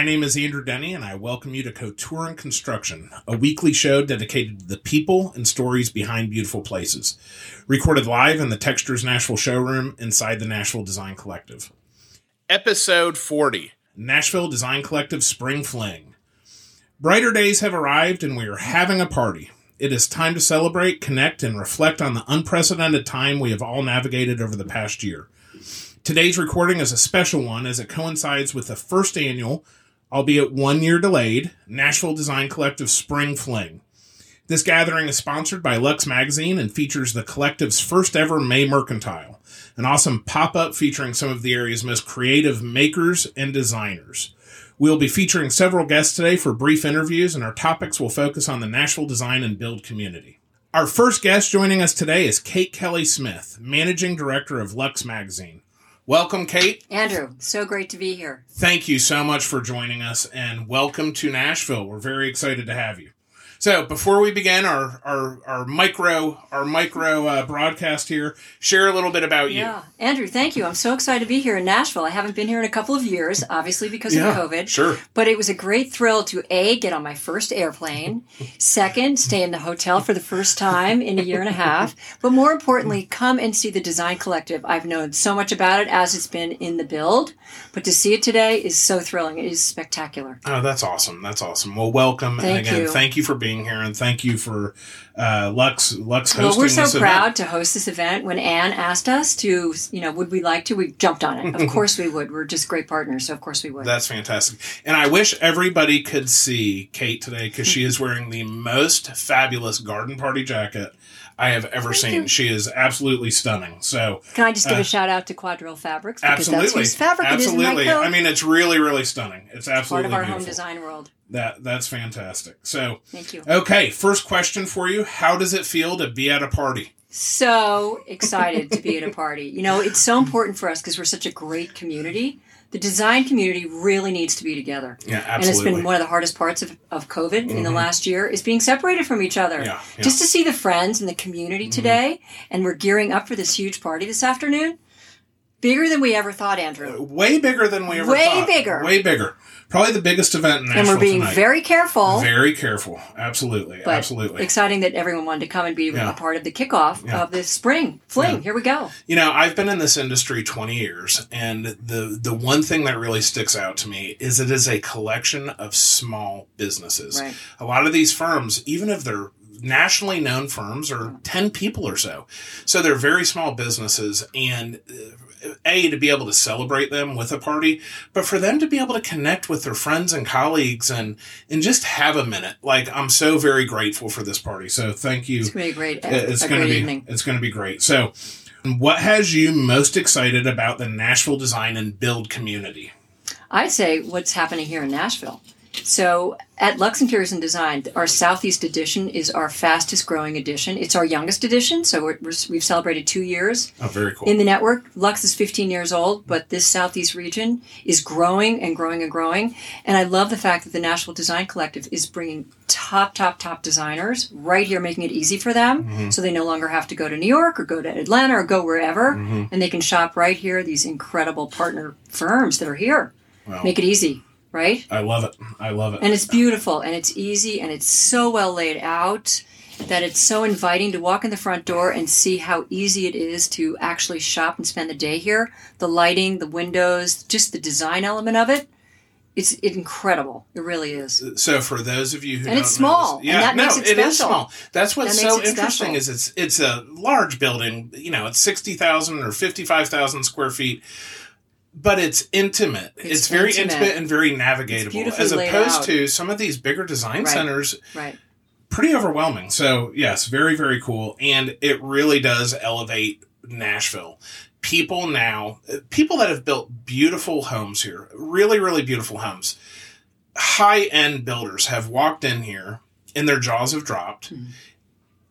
My name is Andrew Denny, and I welcome you to Couture and Construction, a weekly show dedicated to the people and stories behind beautiful places. Recorded live in the Textures Nashville showroom inside the Nashville Design Collective. Episode 40 Nashville Design Collective Spring Fling. Brighter days have arrived, and we are having a party. It is time to celebrate, connect, and reflect on the unprecedented time we have all navigated over the past year. Today's recording is a special one as it coincides with the first annual, albeit one year delayed, Nashville Design Collective Spring Fling. This gathering is sponsored by Luxe Magazine and features the collective's first ever May Mercantile, an awesome pop up featuring some of the area's most creative makers and designers. We'll be featuring several guests today for brief interviews, and our topics will focus on the Nashville design and build community. Our first guest joining us today is Kate Kelly Smith, Managing Director of Luxe Magazine. Welcome, Kate. Andrew, so great to be here. Thank you so much for joining us and welcome to Nashville. We're very excited to have you. So before we begin our our, our micro our micro uh, broadcast here, share a little bit about you. Yeah, Andrew, thank you. I'm so excited to be here in Nashville. I haven't been here in a couple of years, obviously because Yeah, of COVID. sure. But it was a great thrill to a get on my first airplane, second stay in the hotel for the first time in a year and a half, but more importantly, come and see the Design Collective. I've known so much about it as it's been in the build, but to see it today is so thrilling. It is spectacular. Oh, that's awesome. That's awesome. Well, welcome and Thank again, you. thank you for being here and thank you for uh, Luxe Luxe hosting Well, we're so proud event. to host this event. When Anne asked us to, you know, would we like to, we jumped on it. Of course we would. We're just great partners, so of course we would. That's fantastic. And I wish everybody could see Kate today because she is wearing the most fabulous garden party jacket I have ever seen. you. She is absolutely stunning. So Can I just give Uh, a shout out to Quadrille Fabrics because absolutely, that's whose fabric absolutely. it is in my coat. I mean, it's really, really stunning. It's absolutely part of our home design world. That that's fantastic. So Thank you. okay, first question for you: How does it feel to be at a party? So excited to be at a party. You know, it's so important for us because we're such a great community. The design community really needs to be together. Yeah, absolutely. And it's been one of the hardest parts of, of COVID in the last year is being separated from each other. Yeah, yeah. Mm-hmm. Just to see the friends and the community today, and we're gearing up for this huge party this afternoon. Bigger than we ever thought, Andrew. Way bigger than we ever Way thought. bigger. Way bigger. Probably the biggest event in Nashville And we're being tonight. very careful. very careful. Absolutely, but absolutely. exciting that everyone wanted to come and be Yeah. a part of the kickoff Yeah. of the spring fling. Yeah. Here we go. You know, I've been in this industry 20 years, and the the one thing that really sticks out to me is it is a collection of small businesses. Right. A lot of these firms, even if they're nationally known firms, are 10 people or so. So they're very small businesses, and uh, a to be able to celebrate them with a party, but for them to be able to connect with their friends and colleagues and and just have a minute. Like I'm so very grateful for this party. So thank you. It's going to be great, It's going to great be evening. it's going to be great. So, what has you most excited about the Nashville design and build community? I'd say what's happening here in Nashville. So at Luxe Interiors and Design, our Southeast edition is our fastest growing edition. It's our youngest edition, so we're, we're, we've celebrated two years Oh, very cool. in the network. Luxe is 15 years old, but this Southeast region is growing and growing and growing. And I love the fact that the Nashville Design Collective is bringing top, top, top designers right here, making it easy for them, Mm-hmm. so they no longer have to go to New York or go to Atlanta or go wherever, Mm-hmm. and they can shop right here. These incredible partner firms that are here Wow. make it easy, right? I love it. I love it. And it's beautiful and it's easy and it's so well laid out that it's so inviting to walk in the front door and see how easy it is to actually shop and spend the day here. The lighting, the windows, just the design element of it. It's incredible. It really is. so, for those of you who And it's small, this- and that no, makes it it is small. That's what's That so interesting special. is it's it's a large building. You know, it's sixty thousand or fifty five thousand square feet. But it's intimate. It's, It's very intimate. intimate and very navigatable, as opposed to some of these bigger design Right. centers. Right. pretty overwhelming. So yes, very very cool, and it really does elevate Nashville. People now, people that have built beautiful homes here, really really beautiful homes, high end builders have walked in here and their jaws have dropped. Mhm.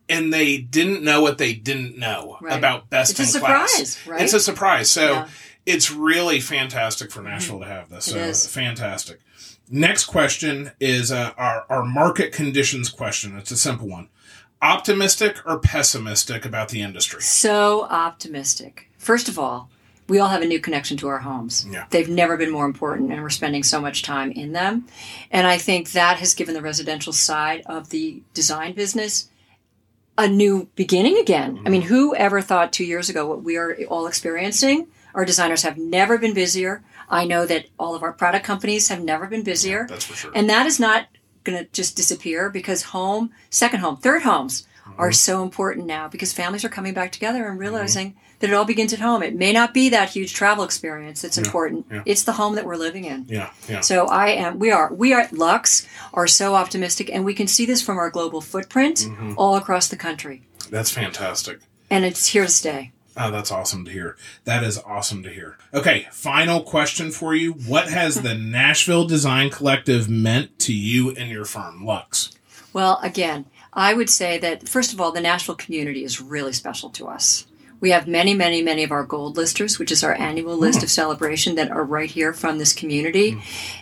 And they didn't know what they didn't know Right. about best It's a in class. surprise, right? It's a surprise. So Yeah. It's really fantastic for Nashville to have this. It So is. fantastic. Next question is uh, our, our market conditions question. It's a simple one. Optimistic or pessimistic about the industry? So optimistic. First of all, we all have a new connection to our homes. Yeah. They've never been more important, and we're spending so much time in them. And I think that has given the residential side of the design business a new beginning again. I mean, who ever thought two years ago what we are all experiencing? Our designers have never been busier. I know that all of our product companies have never been busier. That's for sure. And that is not going to just disappear because home, second home, third homes Mm-hmm. are so important now because families are coming back together and realizing that it all begins at home. It may not be that huge travel experience that's important. yeah. It's the home that we're living in. yeah, yeah. So I am we are we are at Luxe are so optimistic and we can see this from our global footprint Mm-hmm. all across the country. That's fantastic. And it's here to stay. Oh, that's awesome to hear. That is awesome to hear. Okay, final question for you. What has the Nashville Design Collective meant to you and your firm, Luxe? Well, again, I would say that first of all, the Nashville community is really special to us. We have many, many, many of our gold listers, which is our annual list hmm. of celebration, that are right here from this community. Hmm.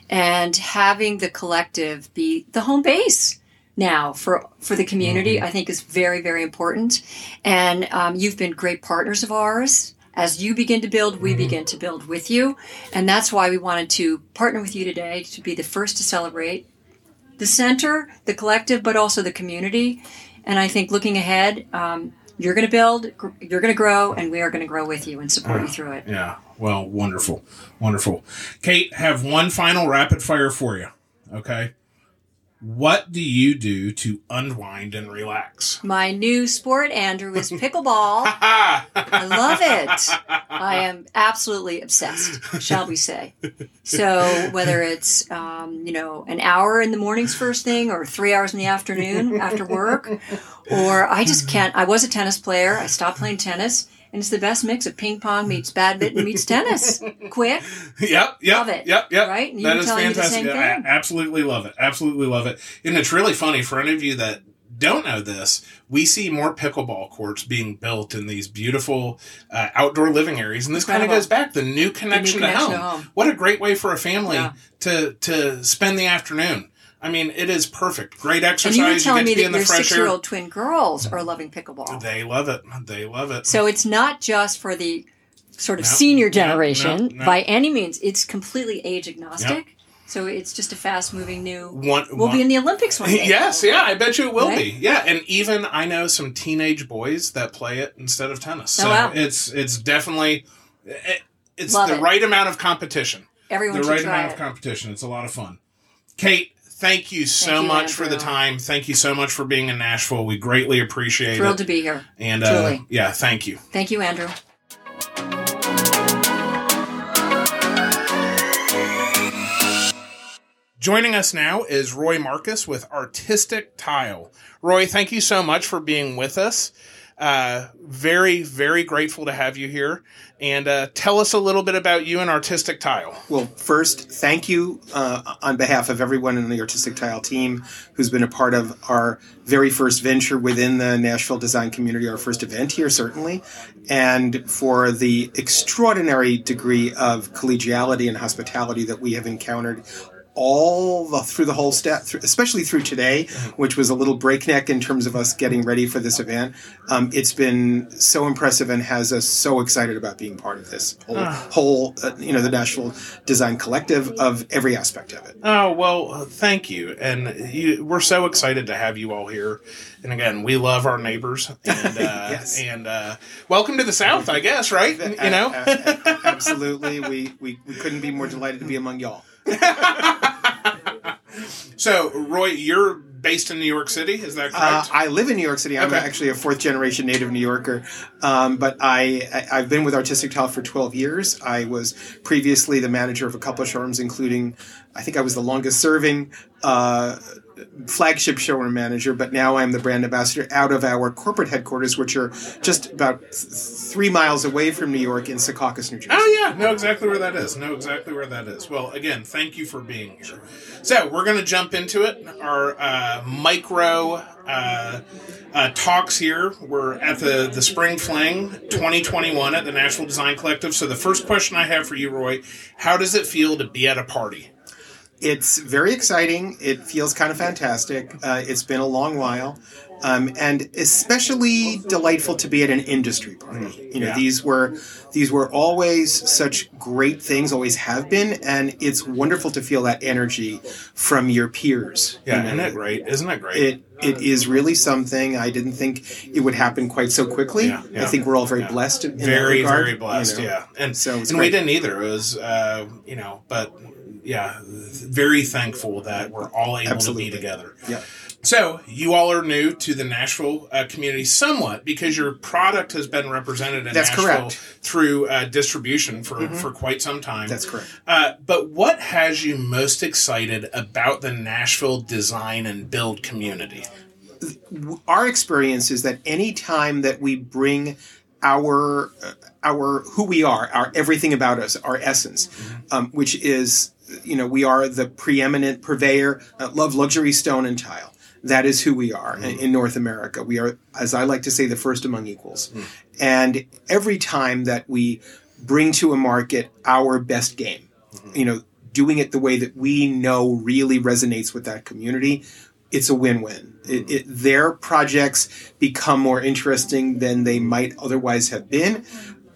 And having the collective be the home base now for for the community, I think is very, very important. And um, you've been great partners of ours. As you begin to build, we begin to build with you. And that's why we wanted to partner with you today to be the first to celebrate the center, the collective, but also the community. And I think looking ahead, um, you're going to build, you're going to grow, and we are going to grow with you and support you through it. Yeah, well, wonderful. Wonderful. Kate, have one final rapid fire for you. Okay. What do you do to unwind and relax? My new sport, Andrew, is pickleball. I love it. I am absolutely obsessed, shall we say. So whether it's, um, you know, an hour in the mornings first thing or three hours in the afternoon after work, or I just can't. I was a tennis player. I stopped playing tennis. And it's the best mix of ping pong meets badminton meets tennis. Quick, yep, yep, Love it, yep, yep. right? And That is the fantastic. I absolutely love it. Absolutely love it. And it's really funny for any of you that don't know this. We see more pickleball courts being built in these beautiful uh, outdoor living areas, and this kind of goes back the new connection, connection to, to home. home. What a great way for a family Yeah. to to spend the afternoon. I mean, it is perfect. Great and exercise. you were telling get me that your six-year-old twin girls are loving pickleball. They love it. They love it. So it's not just for the sort of No, senior generation no, no. by any means. It's completely age agnostic. So it's just a fast moving new. One, We'll one- be in the Olympics one day. Yes, yeah, I bet you it will Right? be. Yeah, and even I know some teenage boys that play it instead of tennis. Oh, so Oh, wow. it's it's definitely it, it's Love the it. right amount of competition. Everyone the right amount it. of competition. It's a lot of fun. Kate, thank you so Thank you, much for the time. Thank you so much for being in Nashville. We greatly appreciate Thrilled it. Thrilled to be here. and uh, yeah, thank you. Thank you, Andrew. Joining us now is Roy Marcus with Artistic Tile. Roy, thank you so much for being with us. Uh, very, very grateful to have you here. And uh, tell us a little bit about you and Artistic Tile. Well, first, thank you uh, on behalf of everyone in the Artistic Tile team who's been a part of our very first venture within the Nashville design community, our first event here, certainly, and for the extraordinary degree of collegiality and hospitality that we have encountered all the, through the whole step, especially through today, which was a little breakneck in terms of us getting ready for this event. Um, it's been so impressive and has us so excited about being part of this whole, whole uh, you know, the Nashville Design Collective of every aspect of it. Oh, well, uh, thank you. And you, we're so excited to have you all here. And again, we love our neighbors. And, uh, Yes. and uh, welcome to the South, I guess, right? You know? Absolutely, we, we we couldn't be more delighted to be among y'all. so, Roy, you're based in New York City, is that Uh, correct? I live in New York City. I'm Okay. actually a fourth generation native New Yorker, um, but I, I I've been with Artistic Tile for 12 years. I was previously the manager of a couple of showrooms, including I think I was the longest serving. Uh, flagship showroom manager, but now I'm the brand ambassador out of our corporate headquarters, which are just about th- three miles away from New York in Secaucus, New Jersey. Oh yeah, know exactly where that is. Know exactly where that is. Well, again, thank you for being here. So we're going to jump into it. Our uh, micro uh, uh, talks here. We're at the the Spring Fling 2021 at the Nashville Design Collective. So the first question I have for you, Roy, how does it feel to be at a party? It's very exciting. It feels kind of fantastic. Uh, it's been a long while. Um, and especially delightful to be at an industry party. You know, Yeah. these were these were always such great things, always have been, and it's wonderful to feel that energy from your peers. Yeah, you know. isn't that great? Isn't that great? It it is really something. I didn't think it would happen quite so quickly. Yeah, yeah. I think we're all very blessed. Very regard, very blessed you know. yeah and So and we didn't either it was uh you know but yeah very thankful that we're all able Absolutely. to be together Yeah. so you all are new to the nashville uh, community somewhat because your product has been represented in That's nashville correct. through uh, distribution for for quite some time That's correct. uh, but what has you most excited about the nashville design and build community our experience is that any time that we bring our uh, our who we are, our everything about us, our essence, um, which is you know we are the preeminent purveyor love luxury stone and tile. That is who we are in, mm. in North America. We are, as I like to say, the first among equals. Mm. And every time that we bring to a market our best game, mm-hmm. you know, doing it the way that we know really resonates with that community, it's a win-win. It, mm-hmm. it, their projects become more interesting than they might otherwise have been.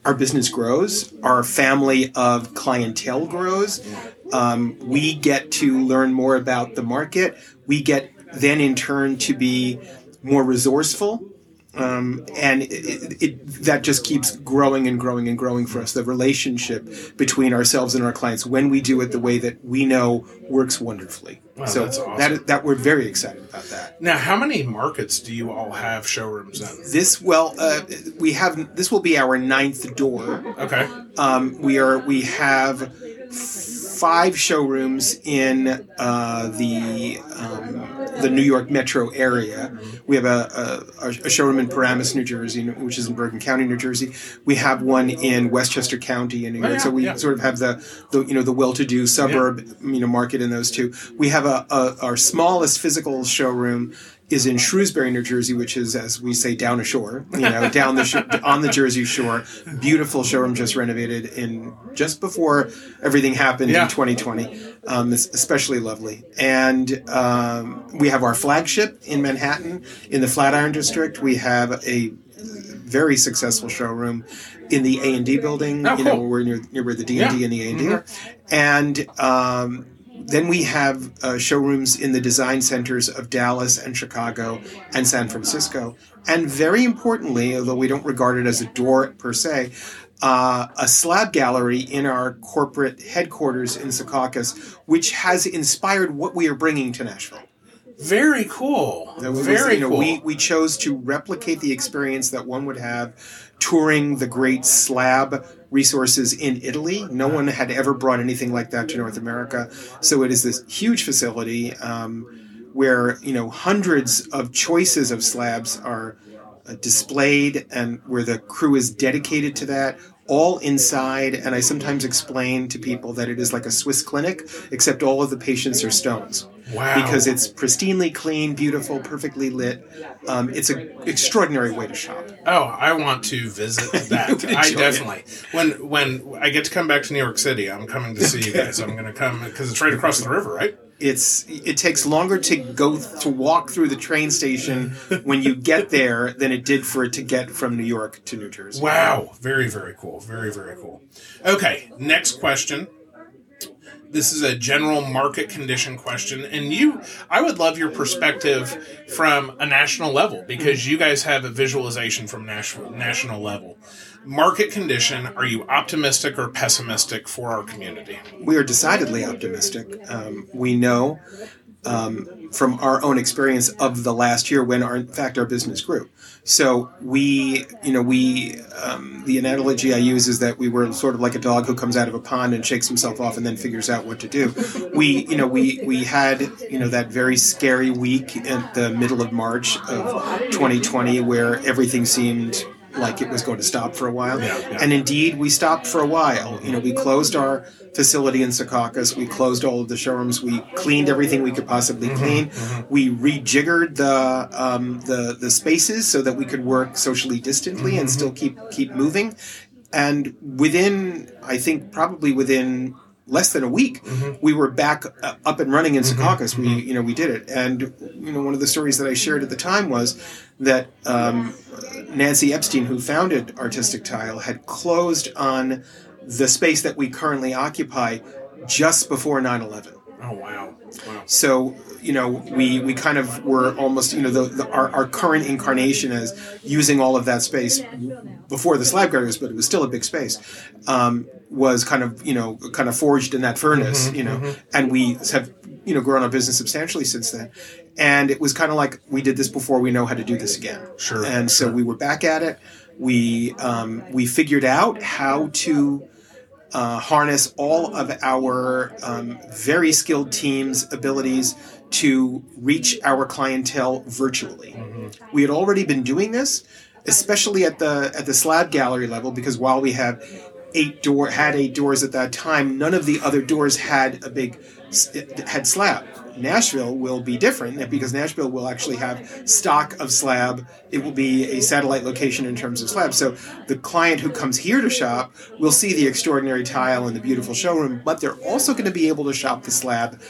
Our business grows. Our family of clientele grows. Um, we get to learn more about the market. We get then, in turn, to be more resourceful um, and it, it, it, that just keeps growing and growing and growing for us. The relationship between ourselves and our clients when we do it the way that we know works wonderfully. Wow, so that's awesome. that that we're very excited about that. now how many markets do you all have showrooms in This well, uh, we have this will be our ninth door. okay Um, we are we have five showrooms in uh, the um, the New York metro area. We have a, a, a showroom in Paramus, New Jersey, which is in Bergen County, New Jersey. We have one in Westchester County in New York. yeah, so we yeah. sort of have the, the you know the well-to-do suburb you know market in those two. We have a, a our smallest physical showroom is in Shrewsbury, New Jersey, which is, as we say, down ashore, you know, down the shore, on the Jersey Shore. Beautiful showroom, just renovated in just before everything happened Yeah. in 2020. Um, it's especially lovely. And um, we have our flagship in Manhattan, in the Flatiron District. We have a very successful showroom in the A and D building. Oh, You know, cool. we're near, near where the D and D and the A and D are. And um, then we have uh, showrooms in the design centers of Dallas and Chicago and San Francisco. And very importantly, although we don't regard it as a door per se, uh, a slab gallery in our corporate headquarters in Secaucus, which has inspired what we are bringing to Nashville. Very cool That was- very you know, cool We, we chose to replicate the experience that one would have touring the great slab resources in Italy. No one had ever brought anything like that to North America. So it is this huge facility um, where you know hundreds of choices of slabs are uh, displayed, and where the crew is dedicated to that. All inside, and I sometimes explain to people that it is like a Swiss clinic, except all of the patients are stones wow because it's pristinely clean, beautiful, perfectly lit. Um, it's an extraordinary way to shop. Oh, I want to visit that. I definitely. When when I get to come back to New York City, I'm coming to see you guys. I'm going to come because it's right across the river, right? It's it takes longer to go to walk through the train station when you get there than it did for it to get from New York to New Jersey. Wow, very very cool, very very cool. Okay, next question. This is a general market condition question, and you, I would love your perspective from a national level because you guys have a visualization from national national level. Market condition: Are you optimistic or pessimistic for our community? we are decidedly optimistic. Um, we know um, from our own experience of the last year when, our, in fact, our business grew. So we, you know, we, um, the analogy I use is that we were sort of like a dog who comes out of a pond and shakes himself off and then figures out what to do. We, you know, we we had, you know, that very scary week at the middle of March of 2020 where everything seemed like it was going to stop for a while. Yeah, yeah. And indeed, we stopped for a while. You know, we closed our facility in Secaucus. We closed all of the showrooms. We cleaned everything we could possibly mm-hmm, clean. Mm-hmm. We rejiggered the um, the the spaces so that we could work socially distantly and mm-hmm. still keep keep moving. And within, I think, probably within less than a week, we were back uh, up and running in Secaucus. We, you know, we did it. And, you know, one of the stories that I shared at the time was that um, Nancy Epstein, who founded Artistic Tile, had closed on the space that we currently occupy just before 9 11. Oh wow. Wow. So you know, we we kind of were almost you know the, the our, our current incarnation as using all of that space before the slab girders, but it was still a big space. Um, was kind of you know kind of forged in that furnace, you know, and we have you know grown our business substantially since then. And it was kind of like we did this before, we know how to do this again. Sure, And so we were back at it. We um, we figured out how to uh, harness all of our um, very skilled teams' abilities to reach our clientele virtually. We had already been doing this, especially at the at the slab gallery level, because while we have eight door had eight doors at that time, none of the other doors had a big had slab. Nashville will be different because Nashville will actually have stock of slab. It will be a satellite location in terms of slab. So the client who comes here to shop will see the extraordinary tile and the beautiful showroom, but they're also going to be able to shop the slab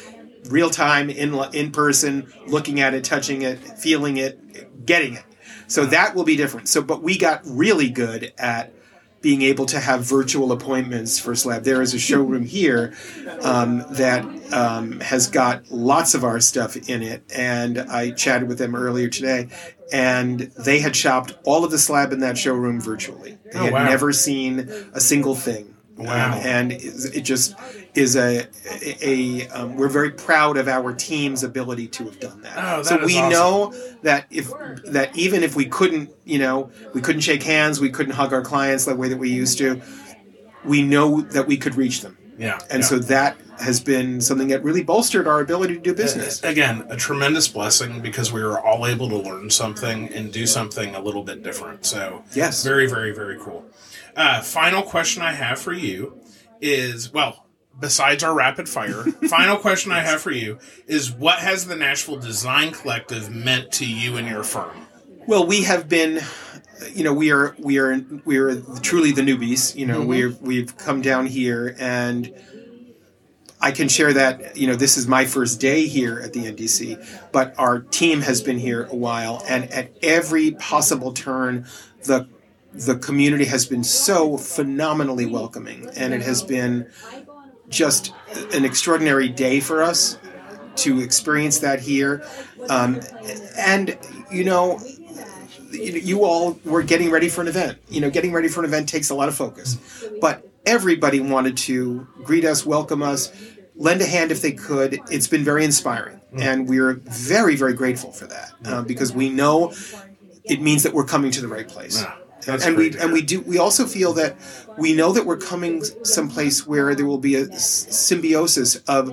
real time in in person, looking at it, touching it, feeling it, getting it. So that will be different. So, but we got really good at being able to have virtual appointments for slab. There is a showroom here um, that um, has got lots of our stuff in it, and I chatted with them earlier today, and they had shopped all of the slab in that showroom virtually. They Oh, had wow. never seen a single thing. Wow. Um, and it just is a, a, um, we're very proud of our team's ability to have done that. Oh, that so we awesome. know that if that even if we couldn't, you know, we couldn't shake hands, we couldn't hug our clients the way that we used to, we know that we could reach them. Yeah. And yeah. so that has been something that really bolstered our ability to do business. again a tremendous blessing because we were all able to learn something and do something a little bit different so Yes. very very very cool uh, final question i have for you is well besides our rapid fire final question i have for you is what has the nashville design collective meant to you and your firm Well, we have been, you know, we are we are we are truly the newbies. You know, we've we've come down here, and I can share that. You know, this is my first day here at the NDC, but our team has been here a while, and at every possible turn, the the community has been so phenomenally welcoming, and it has been just an extraordinary day for us to experience that here. Um, and, you know, you all were getting ready for an event. You know, getting ready for an event takes a lot of focus. But everybody wanted to greet us, welcome us, lend a hand if they could. It's been very inspiring. And we're very, very grateful for that uh, because we know it means that we're coming to the right place. That's and great. we and we do we also feel that we know that we're coming someplace where there will be a symbiosis of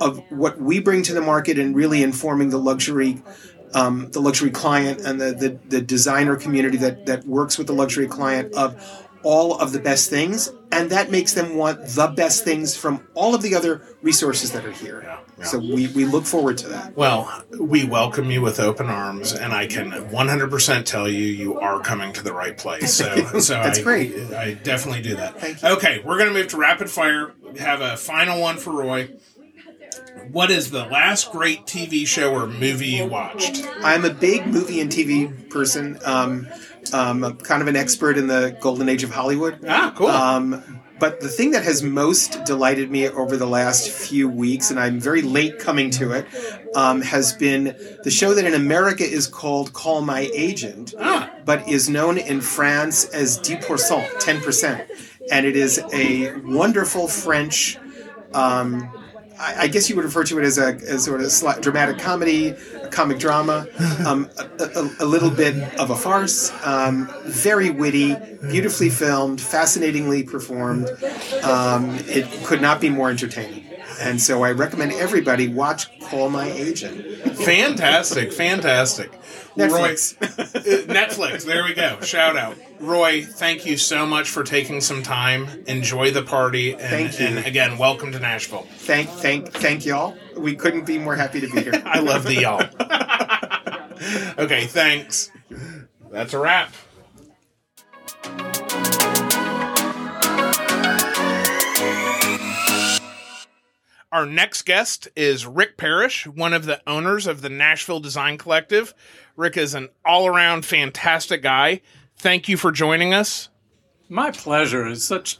of what we bring to the market and really informing the luxury um, the luxury client and the, the, the designer community that, that works with the luxury client of all of the best things and that makes them want the best things from all of the other resources that are here. Yeah, yeah. so we, we look forward to that. Well we welcome you with open arms and i can 100% tell you you are coming to the right place. So so That's I, great. i definitely do that. Thank you. okay we're going to move to rapid fire. We have a final one for roy. What is the last great tv show or movie you watched? I'm a big movie and tv person. Um, um, I'm kind of an expert in the golden age of hollywood ah cool Um, but the thing that has most delighted me over the last few weeks, and I'm very late coming to it, um, has been the show that in America is called Call My Agent, Ah. but is known in France as 10%, 10%. And it is a wonderful French. Um, I I guess you would refer to it as a as sort of a slight dramatic comedy, a comic drama, um, a, a, a little bit of a farce. Um, very witty, beautifully filmed, fascinatingly performed. Um, it could not be more entertaining, and so I recommend everybody watch Call My Agent. fantastic fantastic Netflix. roy uh, netflix there we go shout out roy thank you so much for taking some time enjoy the party and, Thank you. and again welcome to nashville thank thank thank y'all. We couldn't be more happy to be here. I love the y'all. okay, thanks. That's a wrap. Our next guest is Ric Parrish, one of the owners of the Nashville Design Collective. Ric is an all around fantastic guy. Thank you for joining us. My pleasure. It's such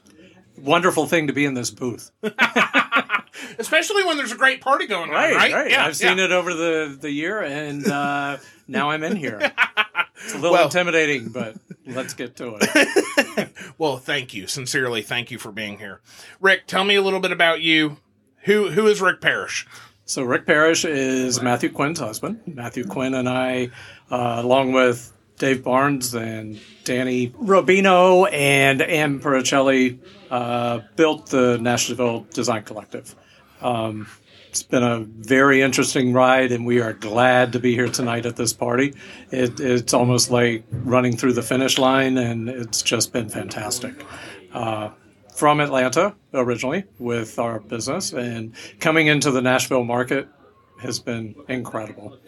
a wonderful thing to be in this booth. Especially when there's a great party going on, right? Right. Yeah, I've seen it over the, the year, and uh, now I'm in here. It's a little Well- intimidating, but let's get to it. Well, thank you. Sincerely, thank you for being here. Ric, tell me a little bit about you. Who who is Ric Parrish? So, Ric Parrish is Matthew Quinn's husband. Matthew Quinn and I, uh, along with Dave Barnes and Danny Robino and Ann Pericelli, uh, built the Nashville Design Collective. Um, it's been a very interesting ride, and we are glad to be here tonight at this party. It, it's almost like running through the finish line, and it's just been fantastic. Uh, from Atlanta originally with our business, and coming into the Nashville market has been incredible.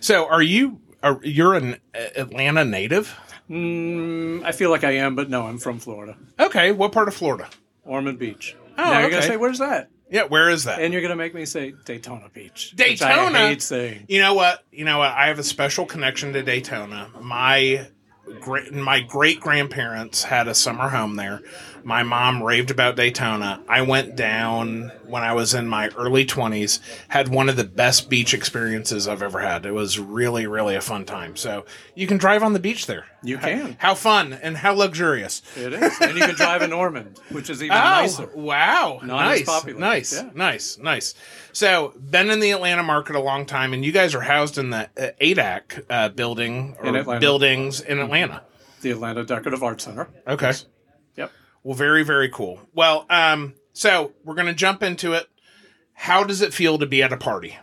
So, are you are you're an Atlanta native? Mm, I feel like I am, but no, I'm from Florida, Okay, what part of Florida? Ormond Beach. Oh, now you're gonna say, "Where's that?" Yeah, where is that? And you're gonna make me say Daytona Beach. Daytona? I hate saying. You know what? You know what? I have a special connection to Daytona. My great my great grandparents had a summer home there. My mom raved about Daytona. I went down when I was in my early twenties. Had one of the best beach experiences I've ever had. It was really, really a fun time. So you can drive on the beach there. You can. How fun and how luxurious. It is, and you can drive in Ormond, which is even Oh, nicer. wow. Not nice. popular. Nice. Yeah. Nice. Nice. So, been in the Atlanta market a long time, and you guys are housed in the uh, ADAC uh, building or In buildings in Atlanta. The Atlanta Decorative Arts Center. Okay. Yep. Well, very, very cool. Well, um, so we're going to jump into it. How does it feel to be at a party?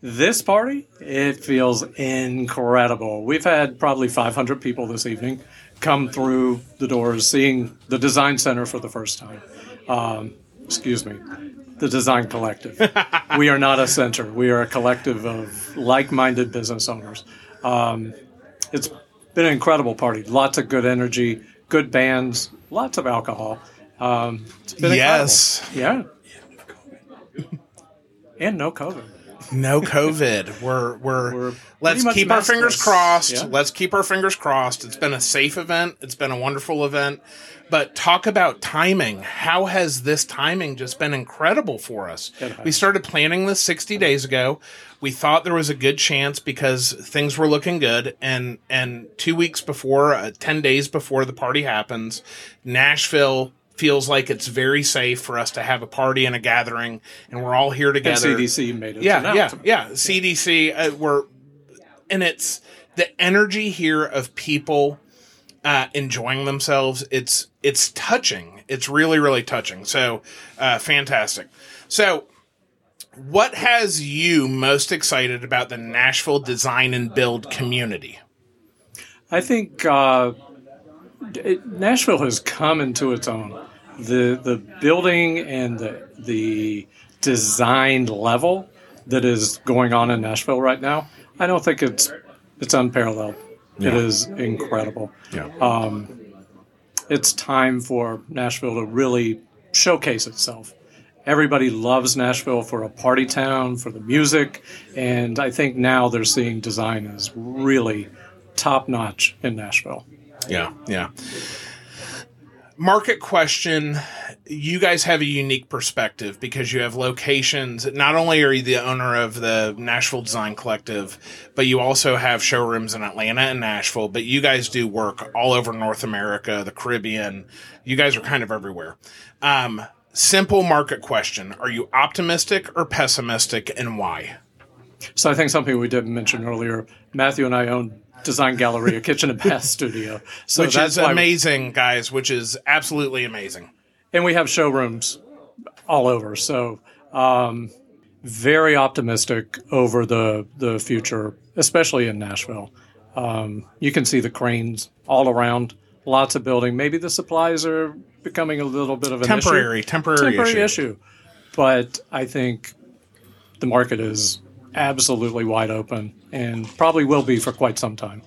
This party, it feels incredible. We've had probably 500 people this evening come through the doors seeing the Design Center for the first time. Um, excuse me, the Design Collective. we are not a center, we are a collective of like minded business owners. Um, it's been an incredible party. Lots of good energy, good bands, lots of alcohol. Um, it's been Yes. incredible. Yeah. And no COVID. No COVID. we're we're, We're let's keep our fingers crossed. Yeah. Let's keep our fingers crossed. It's been a safe event. It's been a wonderful event. But talk about timing. How has this timing just been incredible for us? We started planning this 60 days ago. We thought there was a good chance because things were looking good and and 2 weeks before uh, 10 days before the party happens, Nashville feels like it's very safe for us to have a party and a gathering and we're all here together. And CDC made it. yeah, yeah, yeah. CDC, uh, we're, and it's the energy here of people uh, enjoying themselves. It's it's touching. It's really really touching. So uh, fantastic. So. What has you most excited about the Nashville design and build community? I think uh, it, Nashville has come into its own. The the building and the the design level that is going on in Nashville right now, I don't think it's it's unparalleled. It is incredible. Yeah. Um, It's time for Nashville to really showcase itself. Everybody loves Nashville for a party town, for the music, and I think now they're seeing design is really top notch in Nashville. Yeah, yeah. Market question. You guys have a unique perspective because you have locations. Not only are you the owner of the Nashville Design Collective, but you also have showrooms in Atlanta and Nashville. But you guys do work all over North America, the Caribbean. You guys are kind of everywhere. Um, simple market question. Are you optimistic or pessimistic and why? So I think something we didn't mention earlier. Matthew and I own Design Galleria kitchen and bath studio. So Which that's is amazing, guys, which is absolutely amazing. And we have showrooms all over. So um, very optimistic over the the future, especially in Nashville. Um, you can see the cranes all around. Lots of building. Maybe the supplies are becoming a little bit of an Temporary, issue. temporary, temporary issue. issue. But I think the market is absolutely wide open and probably will be for quite some time.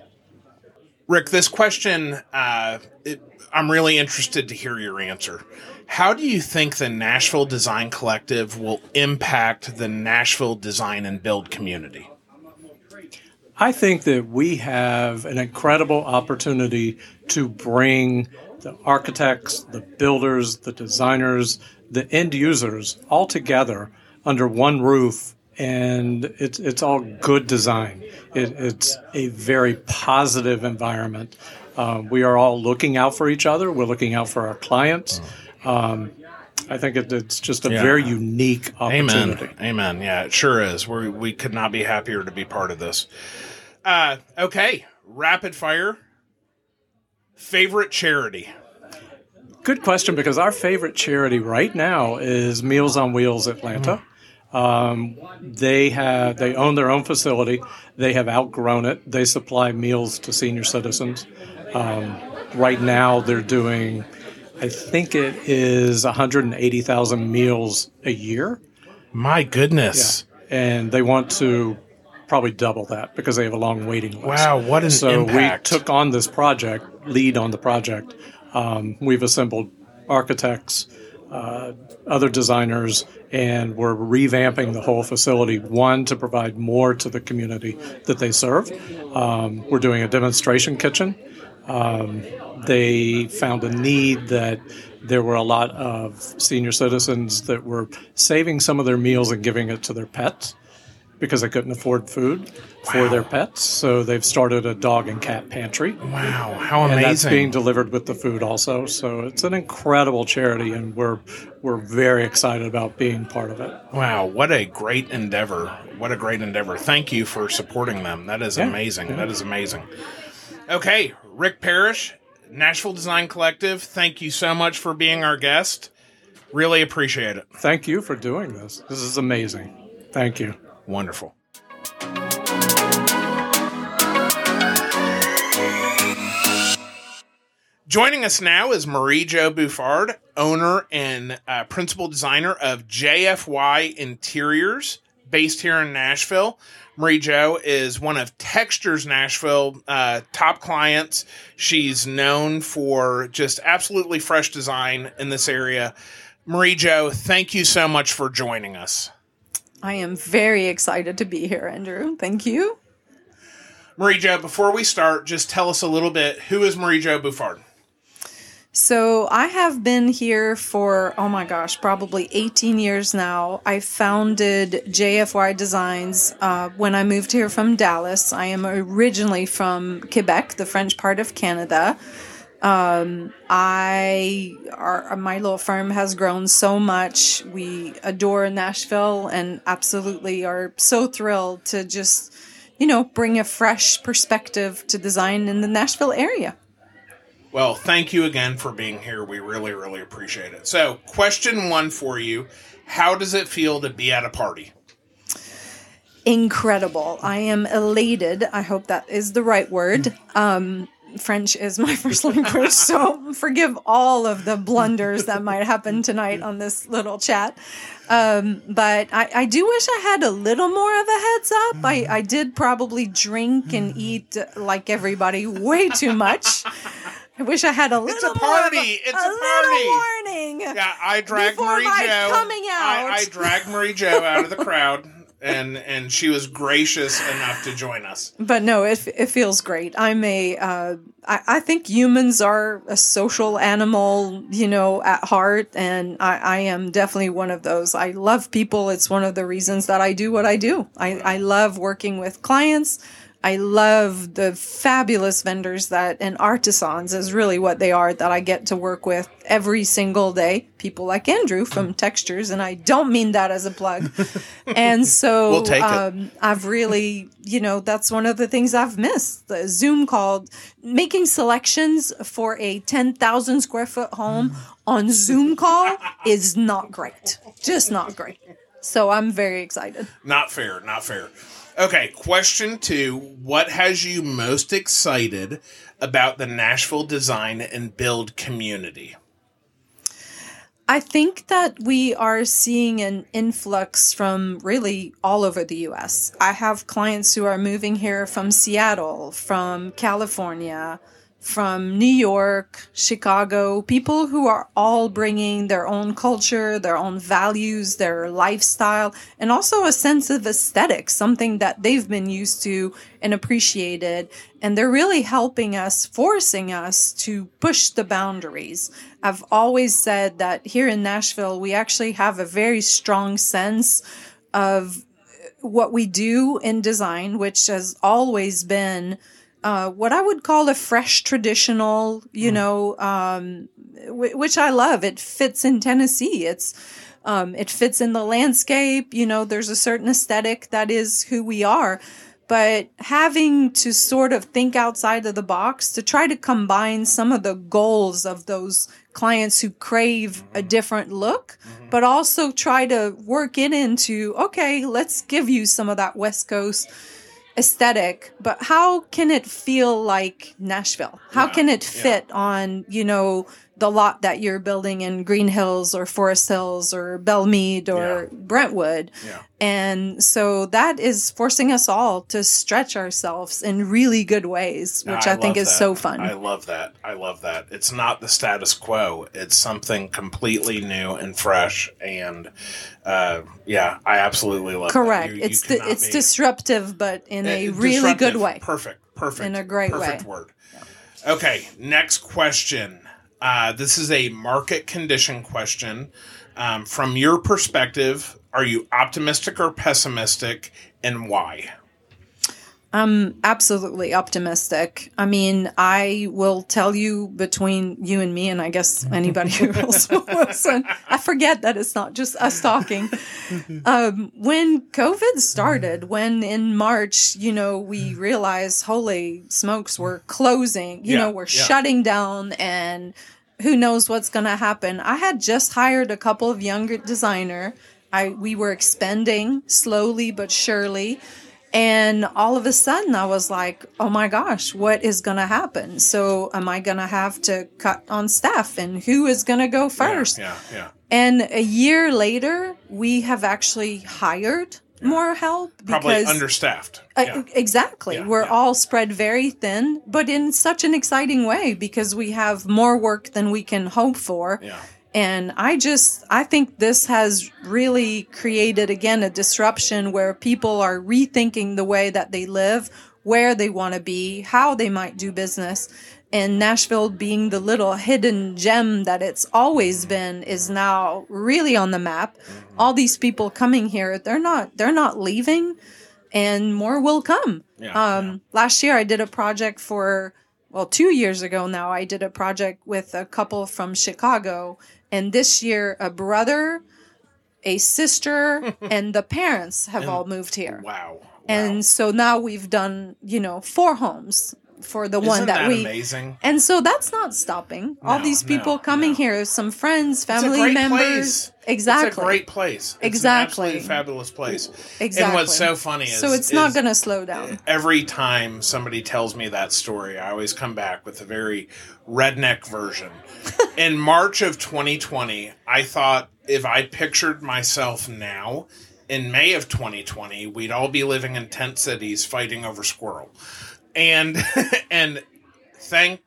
Ric, this question, uh, it, I'm really interested to hear your answer. How do you think the Nashville Design Collective will impact the Nashville design and build community? I think that we have an incredible opportunity to bring the architects, the builders, the designers, the end users all together under one roof and it's it's all good design. It, it's a very positive environment. Um, we are all looking out for each other. We're looking out for our clients. Um, I think it, it's just a Yeah. very unique opportunity. Amen. Amen. Yeah, it sure is. We we could not be happier to be part of this. Uh, okay, rapid fire. Favorite charity? Good question because our favorite charity right now is Meals on Wheels Atlanta. Um, they have they own their own facility. They have outgrown it. They supply meals to senior citizens. Um, right now, they're doing, I think it is 180,000 meals a year, My goodness. and they want to probably double that because they have a long waiting list. Wow, what an so impact. we took on this project, lead on the project. Um, we've assembled architects, uh, other designers, and we're revamping the whole facility. One to provide more to the community that they serve. Um, we're doing a demonstration kitchen. Um, they found a need that there were a lot of senior citizens that were saving some of their meals and giving it to their pets because they couldn't afford food for their pets. So they've started a dog and cat pantry. Wow, how amazing! And that's being delivered with the food also. So it's an incredible charity and we're we're very excited about being part of it. wow, what a great endeavor. What a great endeavor. Thank you for supporting them. That is Yeah, amazing. yeah. That is amazing. Okay, Ric Parrish, Nashville Design Collective, thank you so much for being our guest. Really appreciate it. Thank you for doing this. This is amazing. Thank you. Wonderful. Joining us now is Marie-Joe Bouffard, owner and uh, principal designer of JFY Interiors, based here in Nashville. Marie-Joe is one of Textures Nashville uh, top clients. She's known for just absolutely fresh design in this area. Marie-Joe, thank you so much for joining us. I am very excited to be here, Andrew. Thank you. Marie-Joe, before we start, just tell us a little bit who is Marie-Joe Bouffard? So, I have been here for, oh my gosh, probably 18 years now. I founded JFY Designs uh, when I moved here from Dallas. I am originally from Quebec, the French part of Canada. Um, I, our, my little firm has grown so much. We adore Nashville and absolutely are so thrilled to just, you know, bring a fresh perspective to design in the Nashville area. Well, thank you again for being here. We really, really appreciate it. So, question one for you How does it feel to be at a party? incredible. I am elated. I hope that is the right word. Um, French is my first language, so forgive all of the blunders that might happen tonight on this little chat. Um, but I, I do wish I had a little more of a heads up. I, I did probably drink and eat like everybody way too much. I wish I had a little It's a party. It's a little party. warning. Yeah, I dragged Marie Jo. coming I, out. I dragged Marie-Joe out of the crowd, and and she was gracious enough to join us. but no, it, it feels great. I'm a, uh, I, I think humans are a social animal, you know, at heart, and I, I am definitely one of those. I love people. It's one of the reasons that I do what I do. I, I love working with clients. I love the fabulous vendors that and artisans is really what they are that I get to work with every single day. People like Andrew from Textures, and I don't mean that as a plug. and so We'll take it. um, I've really, you know, that's one of the things I've missed. The Zoom call, making selections for a 10,000 square foot home on Zoom call is not great. Just not great. So I'm very excited. Not fair. Not fair. Okay, question two. What has you most excited about the Nashville design and build community? I think that we are seeing an influx from really all over the US. I have clients who are moving here from Seattle, from California, from New York, Chicago, people who are all bringing their own culture, their own values, their lifestyle, and also a sense of aesthetic, something that they've been used to and appreciated. And they're really helping us, forcing us to push the boundaries. I've always said that here in Nashville, we actually have a very strong sense of what we do in design, which has always been uh, what I would call a fresh traditional, you mm. know, um, w- which I love. It fits in Tennessee. It's um, it fits in the landscape. You know, there's a certain aesthetic that is who we are. But having to sort of think outside of the box to try to combine some of the goals of those clients who crave a mm-hmm. different look, mm-hmm. but also try to work it into, okay, let's give you some of that West Coast aesthetic, but how can it feel like Nashville? How yeah, can it fit yeah. on, you know, the lot that you're building in Green Hills or Forest Hills or Belle Meade or yeah. Brentwood. Yeah. And so that is forcing us all to stretch ourselves in really good ways, which I, I think is that. so fun. I love that. I love that. It's not the status quo. It's something completely new and fresh. And uh, yeah, I absolutely love it. Correct. You, it's you it's be, disruptive, but in a really good way. Perfect. Perfect. In a great way. perfect way. word. Okay, next question. Uh, this is a market condition question. Um, from your perspective, are you optimistic or pessimistic, and why? I'm absolutely optimistic. I mean, I will tell you between you and me, and I guess anybody who else will listen. I forget that it's not just us talking. Um, when COVID started, when in March, you know, we realized, holy smokes, we're closing, you yeah, know, we're yeah. shutting down and who knows what's going to happen. I had just hired a couple of younger designer. I we were expanding slowly but surely and all of a sudden, I was like, oh my gosh, what is going to happen? So, am I going to have to cut on staff? And who is going to go first? Yeah, yeah, yeah. And a year later, we have actually hired yeah. more help because probably understaffed. Uh, exactly, yeah, we're yeah. all spread very thin, but in such an exciting way because we have more work than we can hope for. Yeah. And I just, I think this has really created again a disruption where people are rethinking the way that they live, where they want to be, how they might do business. And Nashville being the little hidden gem that it's always been is now really on the map. All these people coming here, they're not, they're not leaving and more will come. Yeah, um, yeah. last year I did a project for, well, two years ago now, I did a project with a couple from Chicago and this year, a brother, a sister, and the parents have and, all moved here. Wow. And so now we've done, you know, four homes for the Isn't one that, that we amazing. And so that's not stopping. No, All these people no, coming no. here, some friends, family members. Place. Exactly. It's a great place. It's exactly. fabulous place. Exactly. And what's so funny is So it's not going to slow down. Every time somebody tells me that story, I always come back with a very redneck version. In March of 2020, I thought if I pictured myself now in May of 2020, we'd all be living in tent cities fighting over squirrel and and thank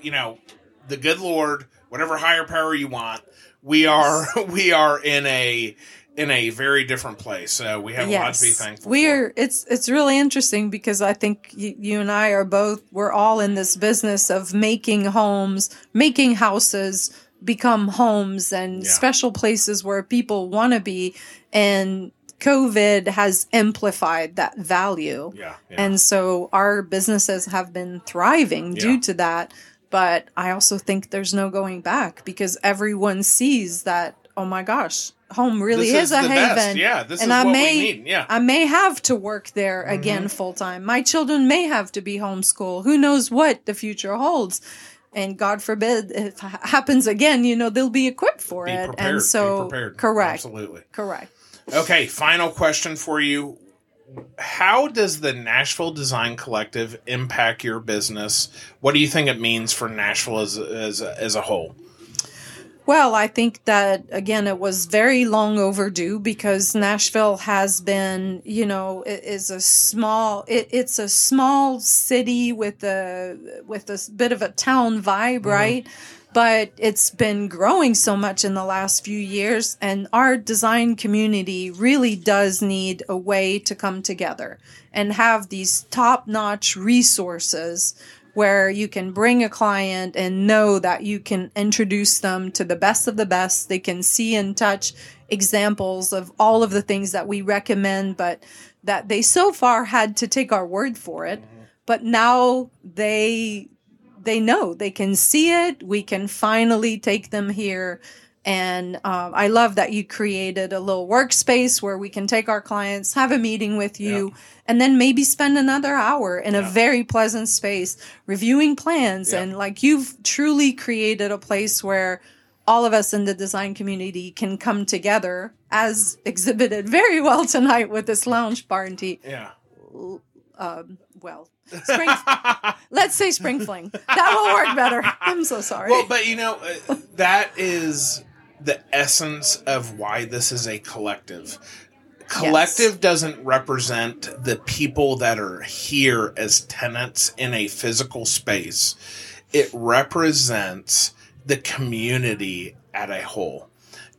you know the good Lord, whatever higher power you want, we are we are in a in a very different place. So we have yes. a lot to be thankful. We're for. it's it's really interesting because I think you, you and I are both we're all in this business of making homes, making houses become homes and yeah. special places where people want to be and COVID has amplified that value. Yeah, yeah. And so our businesses have been thriving yeah. due to that. But I also think there's no going back because everyone sees that, oh my gosh, home really this is, is a haven. Best. Yeah, this and is I what may, we need. Yeah. I may have to work there mm-hmm. again full time. My children may have to be homeschooled. Who knows what the future holds? and God forbid if it happens again, you know, they'll be equipped for be it. Prepared, and so, correct. Absolutely. Correct. Okay, final question for you. How does the Nashville Design Collective impact your business? What do you think it means for Nashville as as as a whole? Well, I think that again, it was very long overdue because Nashville has been, you know, it is a small, it, it's a small city with a with a bit of a town vibe, mm-hmm. right? But it's been growing so much in the last few years, and our design community really does need a way to come together and have these top notch resources where you can bring a client and know that you can introduce them to the best of the best. They can see and touch examples of all of the things that we recommend, but that they so far had to take our word for it. Mm-hmm. But now they they know they can see it. We can finally take them here. And um, I love that you created a little workspace where we can take our clients, have a meeting with you, and then maybe spend another hour in a very pleasant space reviewing plans. Yeah. And like you've truly created a place where all of us in the design community can come together as exhibited very well tonight with this lounge party. Yeah. Well, spring, let's say spring fling. That will work better. I'm so sorry. Well, but you know, uh, that is the essence of why this is a collective. Collective doesn't represent the people that are here as tenants in a physical space. It represents the community at a whole.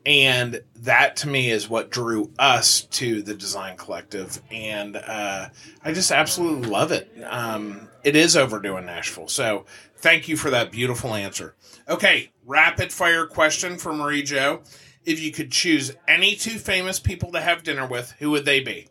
And that to me is what drew us to the design collective. And uh, I just absolutely love it. Um, it is overdue in Nashville. So thank you for that beautiful answer. Okay, rapid fire question for Marie-Joe. If you could choose any two famous people to have dinner with, who would they be?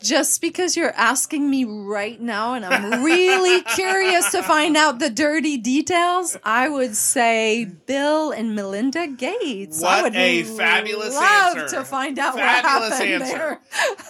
Just because you're asking me right now and I'm really curious to find out the dirty details, I would say Bill and Melinda Gates. I What would a fabulous love answer. to find out Fabulous what happened answer.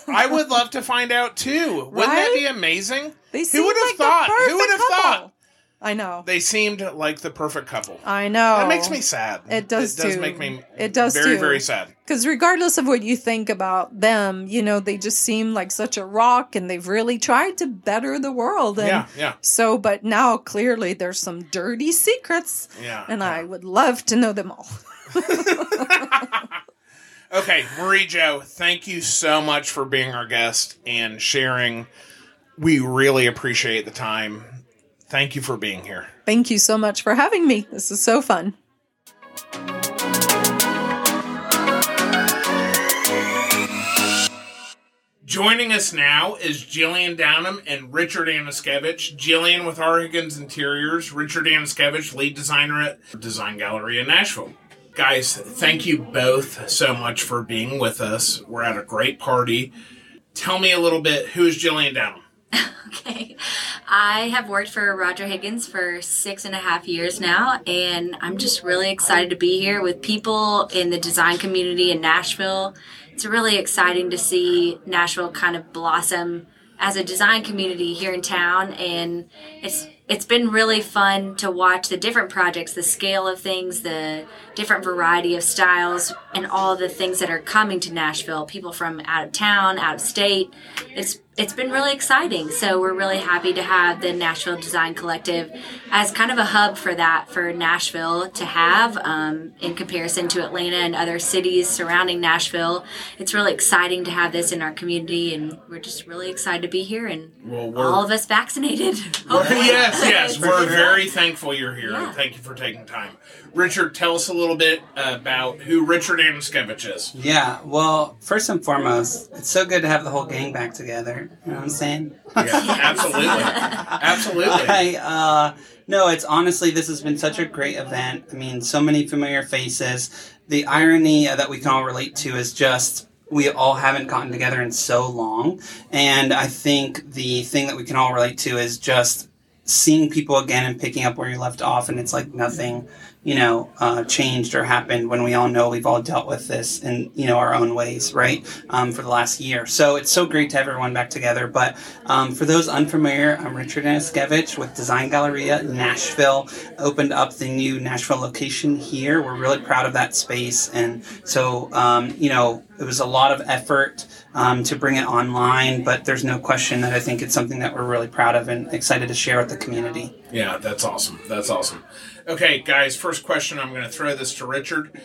there. I would love to find out too. Wouldn't that be amazing? They Who would have like thought? Who would have thought? I know. They seemed like the perfect couple. I know. That makes me sad. It does It does too. make me. It does very too. very sad. Because regardless of what you think about them, you know, they just seem like such a rock and they've really tried to better the world. And Yeah, yeah. So, but now clearly there's some dirty secrets. Yeah, And yeah. I would love to know them all. Okay, Marie-Joe, thank you so much for being our guest and sharing. We really appreciate the time. Thank you for being here. Thank you so much for having me. This is so fun. Joining us now is Jillian Downham and Richard Anuszkiewicz. Jillian with R. Higgins Interiors, Richard Anuszkiewicz, lead designer at Design Galleria in Nashville. Guys, thank you both so much for being with us. We're at a great party. Tell me a little bit who is Jillian Downham? Okay. I have worked for Roger Higgins for six and a half years now, and I'm just really excited to be here with people in the design community in Nashville. It's really exciting to see Nashville kind of blossom as a design community here in town, and it's it's been really fun to watch the different projects, the scale of things, the different variety of styles, and all the things that are coming to Nashville. People from out of town, out of state. It's it's been really exciting. So we're really happy to have the Nashville Design Collective as kind of a hub for that for Nashville to have um, in comparison to Atlanta and other cities surrounding Nashville. It's really exciting to have this in our community, and we're just really excited to be here and Well, all of us vaccinated. yes, yes. We're very thankful you're here. Yeah. Thank you for taking time. Richard, tell us a little bit about who Richard Anuszkiewicz is. Yeah, well, first and foremost, it's so good to have the whole gang back together. You know what I'm saying? Yeah, absolutely. Absolutely. I, uh, no, it's honestly, this has been such a great event. I mean, so many familiar faces. The irony that we can all relate to is just we all haven't gotten together in so long. And I think the thing that we can all relate to is just seeing people again and picking up where you left off. And it's like nothing, you know, uh, changed or happened when we all know we've all dealt with this in, you know, our own ways, right? Um, for the last year. So it's so great to have everyone back together. But um, for those unfamiliar, I'm Richard Anuszkiewicz with Design Galleria Nashville. Opened up the new Nashville location here. We're really proud of that space. And so, um, you know, it was a lot of effort um, to bring it online, but there's no question that I think it's something that we're really proud of and excited to share with the community. Yeah, that's awesome. That's awesome. Okay, guys, first question. I'm going to throw this to Richard.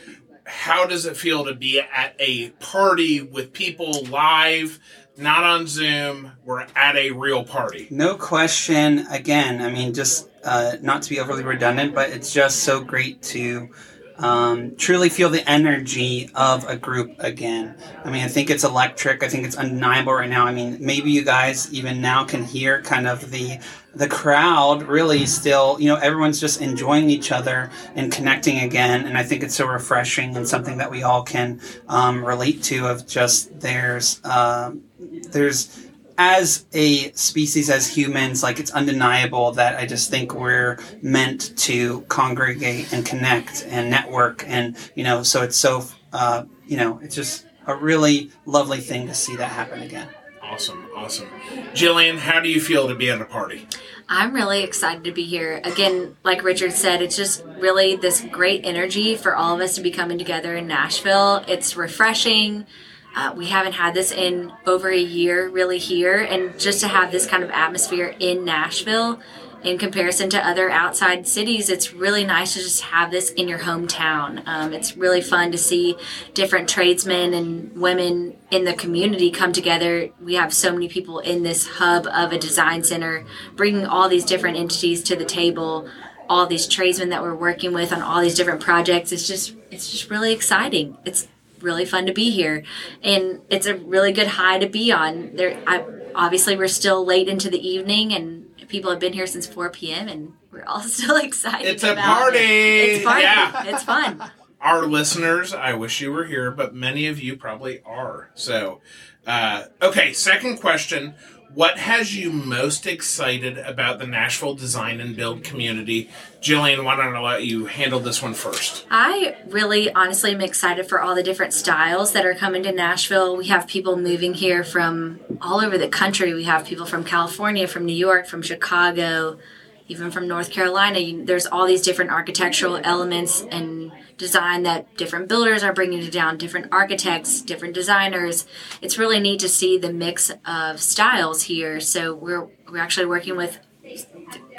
How does it feel to be at a party with people live, not on Zoom? We're at a real party. No question. Again, I mean, just uh, not to be overly redundant, but it's just so great to um, truly feel the energy of a group again. I mean, I think it's electric. I think it's undeniable right now. I mean, maybe you guys even now can hear kind of the the crowd really still, you know, everyone's just enjoying each other and connecting again. And I think it's so refreshing and something that we all can um, relate to. Of just there's uh, there's as a species, as humans, like it's undeniable that I just think we're meant to congregate and connect and network, and you know, so it's so uh, you know, it's just a really lovely thing to see that happen again. Awesome, awesome. Jillian, how do you feel to be at a party? I'm really excited to be here. Again, like Richard said, it's just really this great energy for all of us to be coming together in Nashville. It's refreshing. Uh, we haven't had this in over a year, really, here. And just to have this kind of atmosphere in Nashville in comparison to other outside cities, it's really nice to just have this in your hometown. Um, it's really fun to see different tradesmen and women in the community come together. We have so many people in this hub of a design center, bringing all these different entities to the table. All these tradesmen that we're working with on all these different projects. It's just, it's just really exciting. It's really fun to be here, and it's a really good high to be on. There, I, obviously, we're still late into the evening, and people have been here since 4 p.m. and we're all still excited. It's a party! It. It's party. Yeah. It's fun. Our listeners, I wish you were here, but many of you probably are. So, uh, okay, second question. What has you most excited about the Nashville design and build community? Jillian, why don't I let you handle this one first? I really honestly am excited for all the different styles that are coming to Nashville. We have people moving here from all over the country. We have people from California, from New York, from Chicago, even from North Carolina. There's all these different architectural elements and design that different builders are bringing it down, different architects, different designers. It's really neat to see the mix of styles here. So we're we're actually working with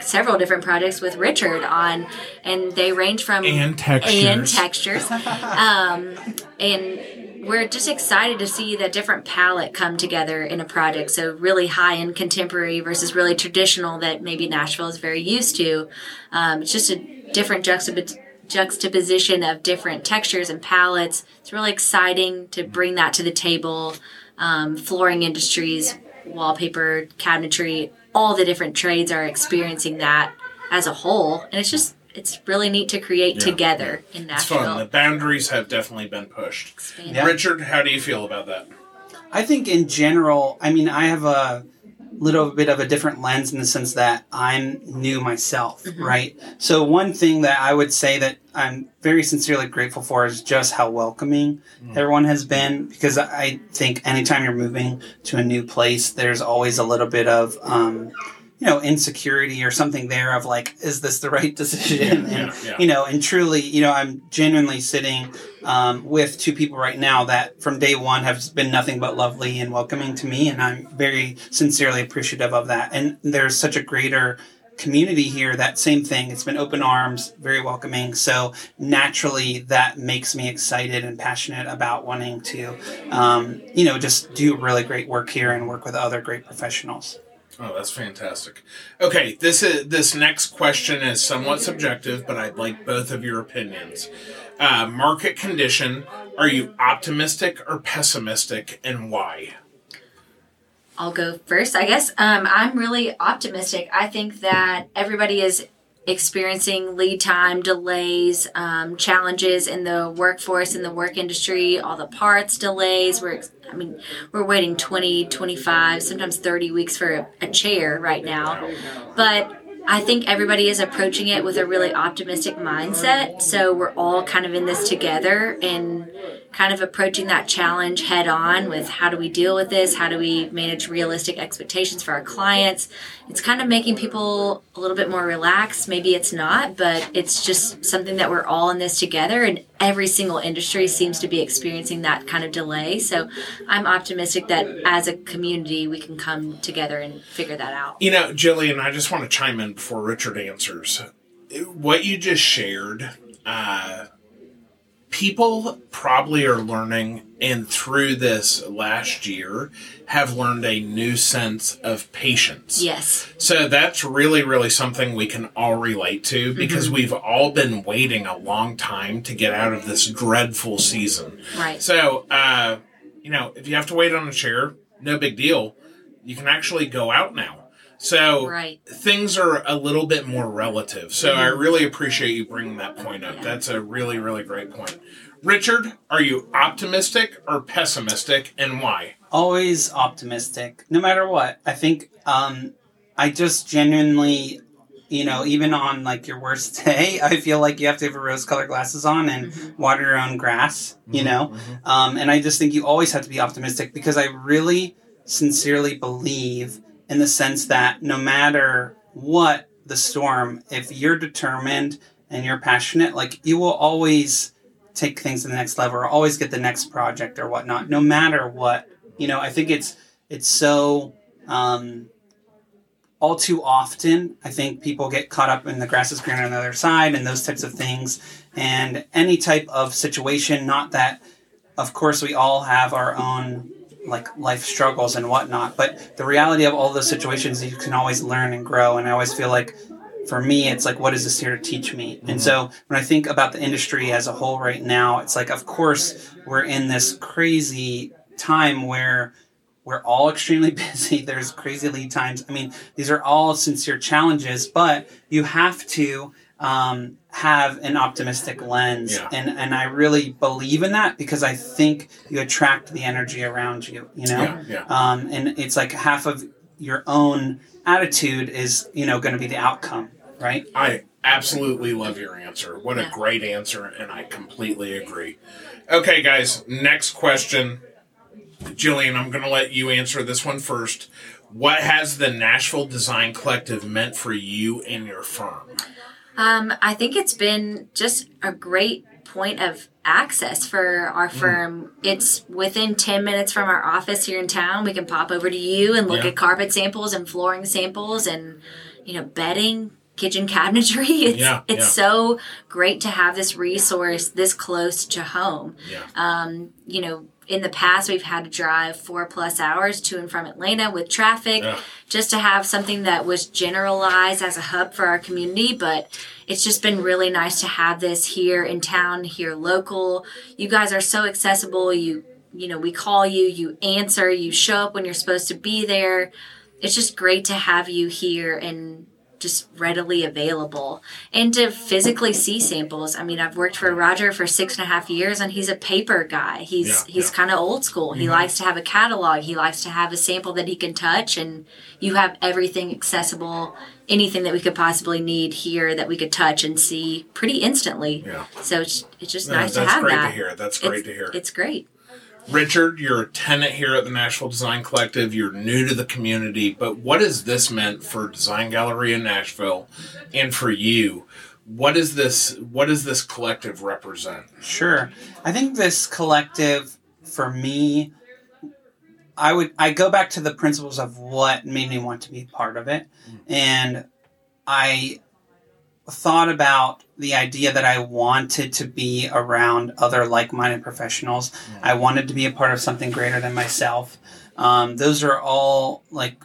several different projects with Richard on, and they range from And textures. and textures. um, and we're just excited to see the different palette come together in a project. So really high end contemporary versus really traditional that maybe Nashville is very used to. Um, it's just a different juxtap- juxtaposition of different textures and palettes. It's really exciting to bring that to the table. Um, flooring industries, wallpaper, cabinetry, all the different trades are experiencing that as a whole, and it's just it's really neat to create Yeah. together in that. It's fun. The boundaries have definitely been pushed. Yeah. Richard, how do you feel about that? I think in general, I mean, I have a little bit of a different lens in the sense that I'm new myself, right? So one thing that I would say that I'm very sincerely grateful for is just how welcoming everyone has been because I think anytime you're moving to a new place, there's always a little bit of um, you know insecurity or something there of like is this the right decision Yeah, and yeah. you know and truly you know i'm genuinely sitting um, with two people right now that from day one have been nothing but lovely and welcoming to me and i'm very sincerely appreciative of that and there's such a greater community here that same thing it's been open arms very welcoming so naturally that makes me excited and passionate about wanting to um, you know just do really great work here and work with other great professionals Oh, that's fantastic. Okay, this is this next question is somewhat subjective, but I'd like both of your opinions. Uh, market condition: Are you optimistic or pessimistic, and why? I'll go first, I guess. Um, I'm really optimistic. I think that everybody is experiencing lead time delays, um, challenges in the workforce, in the work industry, all the parts delays. We're, I mean, we're waiting 20, 25, sometimes 30 weeks for a, a chair right now. But I think everybody is approaching it with a really optimistic mindset. So we're all kind of in this together and kind of approaching that challenge head on with how do we deal with this? How do we manage realistic expectations for our clients? It's kind of making people a little bit more relaxed. Maybe it's not, but it's just something that we're all in this together and every single industry seems to be experiencing that kind of delay. So I'm optimistic that as a community we can come together and figure that out. You know, Jillian, I just want to chime in before Richard answers. what you just shared, uh, people probably are learning, and through this last year, have learned a new sense of patience. Yes. So that's really, really something we can all relate to because we've all been waiting a long time to get out of this dreadful season. Right. So, uh, you know, if you have to wait on a chair, no big deal. You can actually go out now. So Right. things are a little bit more relative. So I really appreciate you bringing that point up. That's a really, really great point. Richard, are you optimistic or pessimistic and why? always optimistic no matter what i think um i just genuinely you know even on like your worst day i feel like you have to have rose colored glasses on and water your own grass you know um, and i just think you always have to be optimistic because i really sincerely believe in the sense that no matter what the storm if you're determined and you're passionate like you will always take things to the next level or always get the next project or whatnot no matter what. You know i think it's it's so um, all too often i think people get caught up in the grass is greener on the other side and those types of things. And any type of situation not that of course we all have our own like life struggles and whatnot but the reality of all those situations is you can always learn and grow and i always feel like for me it's like what is this here to teach me? And mm-hmm. so when i think about the industry as a whole right now it's like of course we're in this crazy time where we're all extremely busy. There's crazy lead times. I mean these are all sincere challenges but you have to um, have an optimistic lens Yeah. and and i really believe in that because i think you attract the energy around you you know Yeah, yeah. um, and it's like half of your own attitude is you know going to be the outcome right I absolutely love your answer. What a great answer, and I completely agree. Okay, guys, next question. Jillian, I'm going to let you answer this one first. What has the Nashville Design Collective meant for you and your firm? Um, I think it's been just a great point of access for our firm. It's within 10 minutes from our office here in town. We can pop over to you and look Yeah. at carpet samples and flooring samples and, you know, bedding, kitchen cabinetry. It's, Yeah, it's yeah. so great to have this resource this close to home. Yeah. Um, you know, in the past, we've had to drive four plus hours to and from Atlanta with traffic Yeah. just to have something that was generalized as a hub for our community. But it's just been really nice to have this here in town, here local. You guys are so accessible. You, you know, we call you, you answer, you show up when you're supposed to be there. It's just great to have you here and just readily available and to physically see samples. I mean, I've worked for Roger for six and a half years and he's a paper guy. He's Yeah, he's yeah. kind of old school. He mm-hmm. likes to have a catalog. He likes to have a sample that he can touch and you have everything accessible, anything that we could possibly need here that we could touch and see pretty instantly. Yeah. So it's, it's just nice to have it. that's great that. to hear. That's great it's, to hear. It's great. Richard, you're a tenant here at the Nashville Design Collective. You're new to the community, but what has this meant for Design Galleria in Nashville and for you? What is this what does this collective represent? Sure. I think this collective, for me, I would I go back to the principles of what made me want to be part of it, hmm. and I thought about the idea that I wanted to be around other like-minded professionals. I wanted to be a part of something greater than myself. Um, those are all like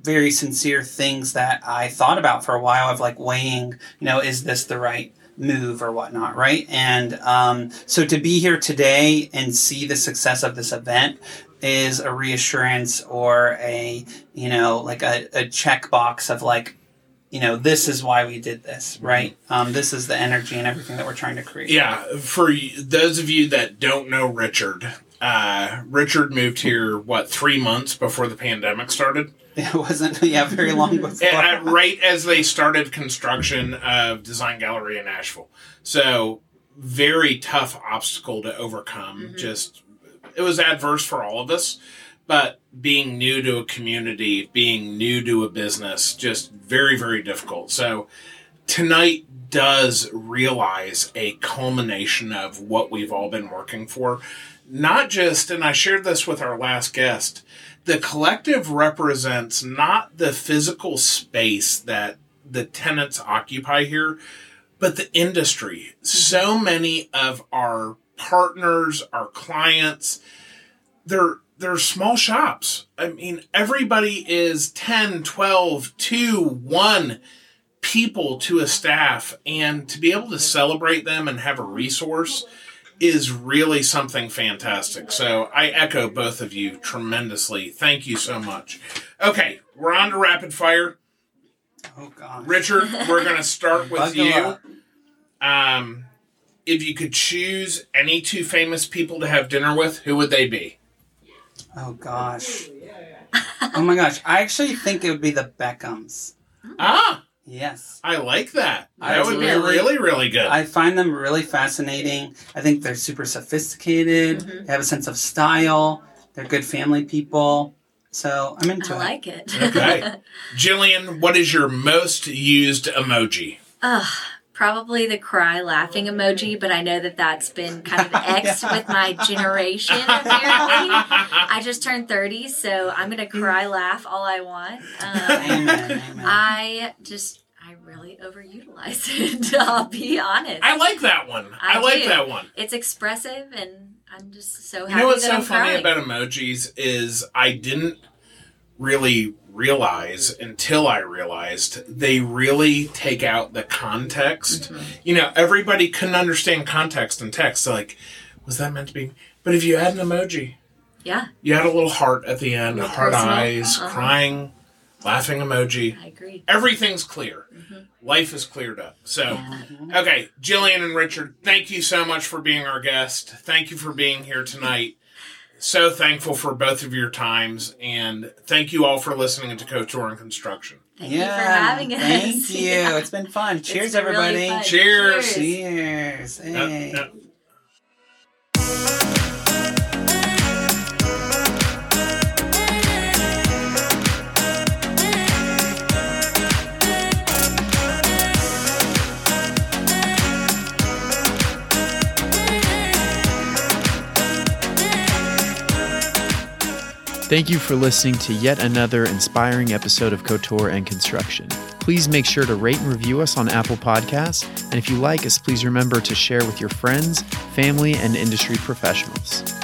very sincere things that I thought about for a while of like weighing, you know, is this the right move or whatnot, right? And um, so to be here today and see the success of this event is a reassurance or a, you know, like a, a checkbox of like, you know, this is why we did this, right? Um, this is the energy and everything that we're trying to create. Yeah, for those of you that don't know Richard, uh, Richard moved here what three months before the pandemic started. It wasn't, yeah, very long before. Right as they started construction of Design Galleria in Nashville. So very tough obstacle to overcome. Just it was adverse for all of us, but being new to a community, being new to a business, just very very difficult. So tonight does realize a culmination of what we've all been working for. Not just, and I shared this with our last guest, the collective represents not the physical space that the tenants occupy here, but the industry. So many of our partners, our clients, they're they're small shops. I mean, everybody is 10, 12, 2, 1 people to a staff and to be able to celebrate them and have a resource is really something fantastic. So I echo both of you tremendously. Thank you so much. Okay, we're on to rapid fire. Oh god. Richard, we're going to start with Buckle you. up. Um, if you could choose any two famous people to have dinner with, who would they be? Oh gosh. oh my gosh. I actually think it would be the Beckhams. Ah, Yes. I like that. I That would be really- really, really good. I find them really fascinating. I think they're super sophisticated. They have a sense of style. They're good family people. So I'm into I it. I like it. Okay. Jillian, what is your most used emoji? Ugh, probably the cry laughing emoji, but I know that that's been kind of X Yeah. with my generation, apparently. I just turned 30, so I'm going to cry laugh all I want. Um, Amen. Amen. I just, I really overutilize it, I'll be honest. I like that one. I, I like do. that one. it's expressive, and I'm just so happy You know what's that so I'm funny crying. about emojis is I didn't really realize until I realized they really take out the context. Mm-hmm. You know, everybody couldn't understand context and text. So like, was that meant to be? But if you add an emoji, yeah, you add a little heart at the end, Little heart eyes, Uh-huh. crying, laughing emoji. I agree. Everything's clear. Mm-hmm. Life is cleared up. So, okay, Jillian and Richard, thank you so much for being our guest. Thank you for being here tonight. So thankful for both of your times, and thank you all for listening to Couture and Construction. Thank you for having us. Thank you. Yeah. It's been fun. Cheers, been really everybody. fun. Cheers. Cheers. Hey. Uh, uh, Thank you for listening to yet another inspiring episode of Couture and Construction. Please make sure to rate and review us on Apple Podcasts. And if you like us, please remember to share with your friends, family, and industry professionals.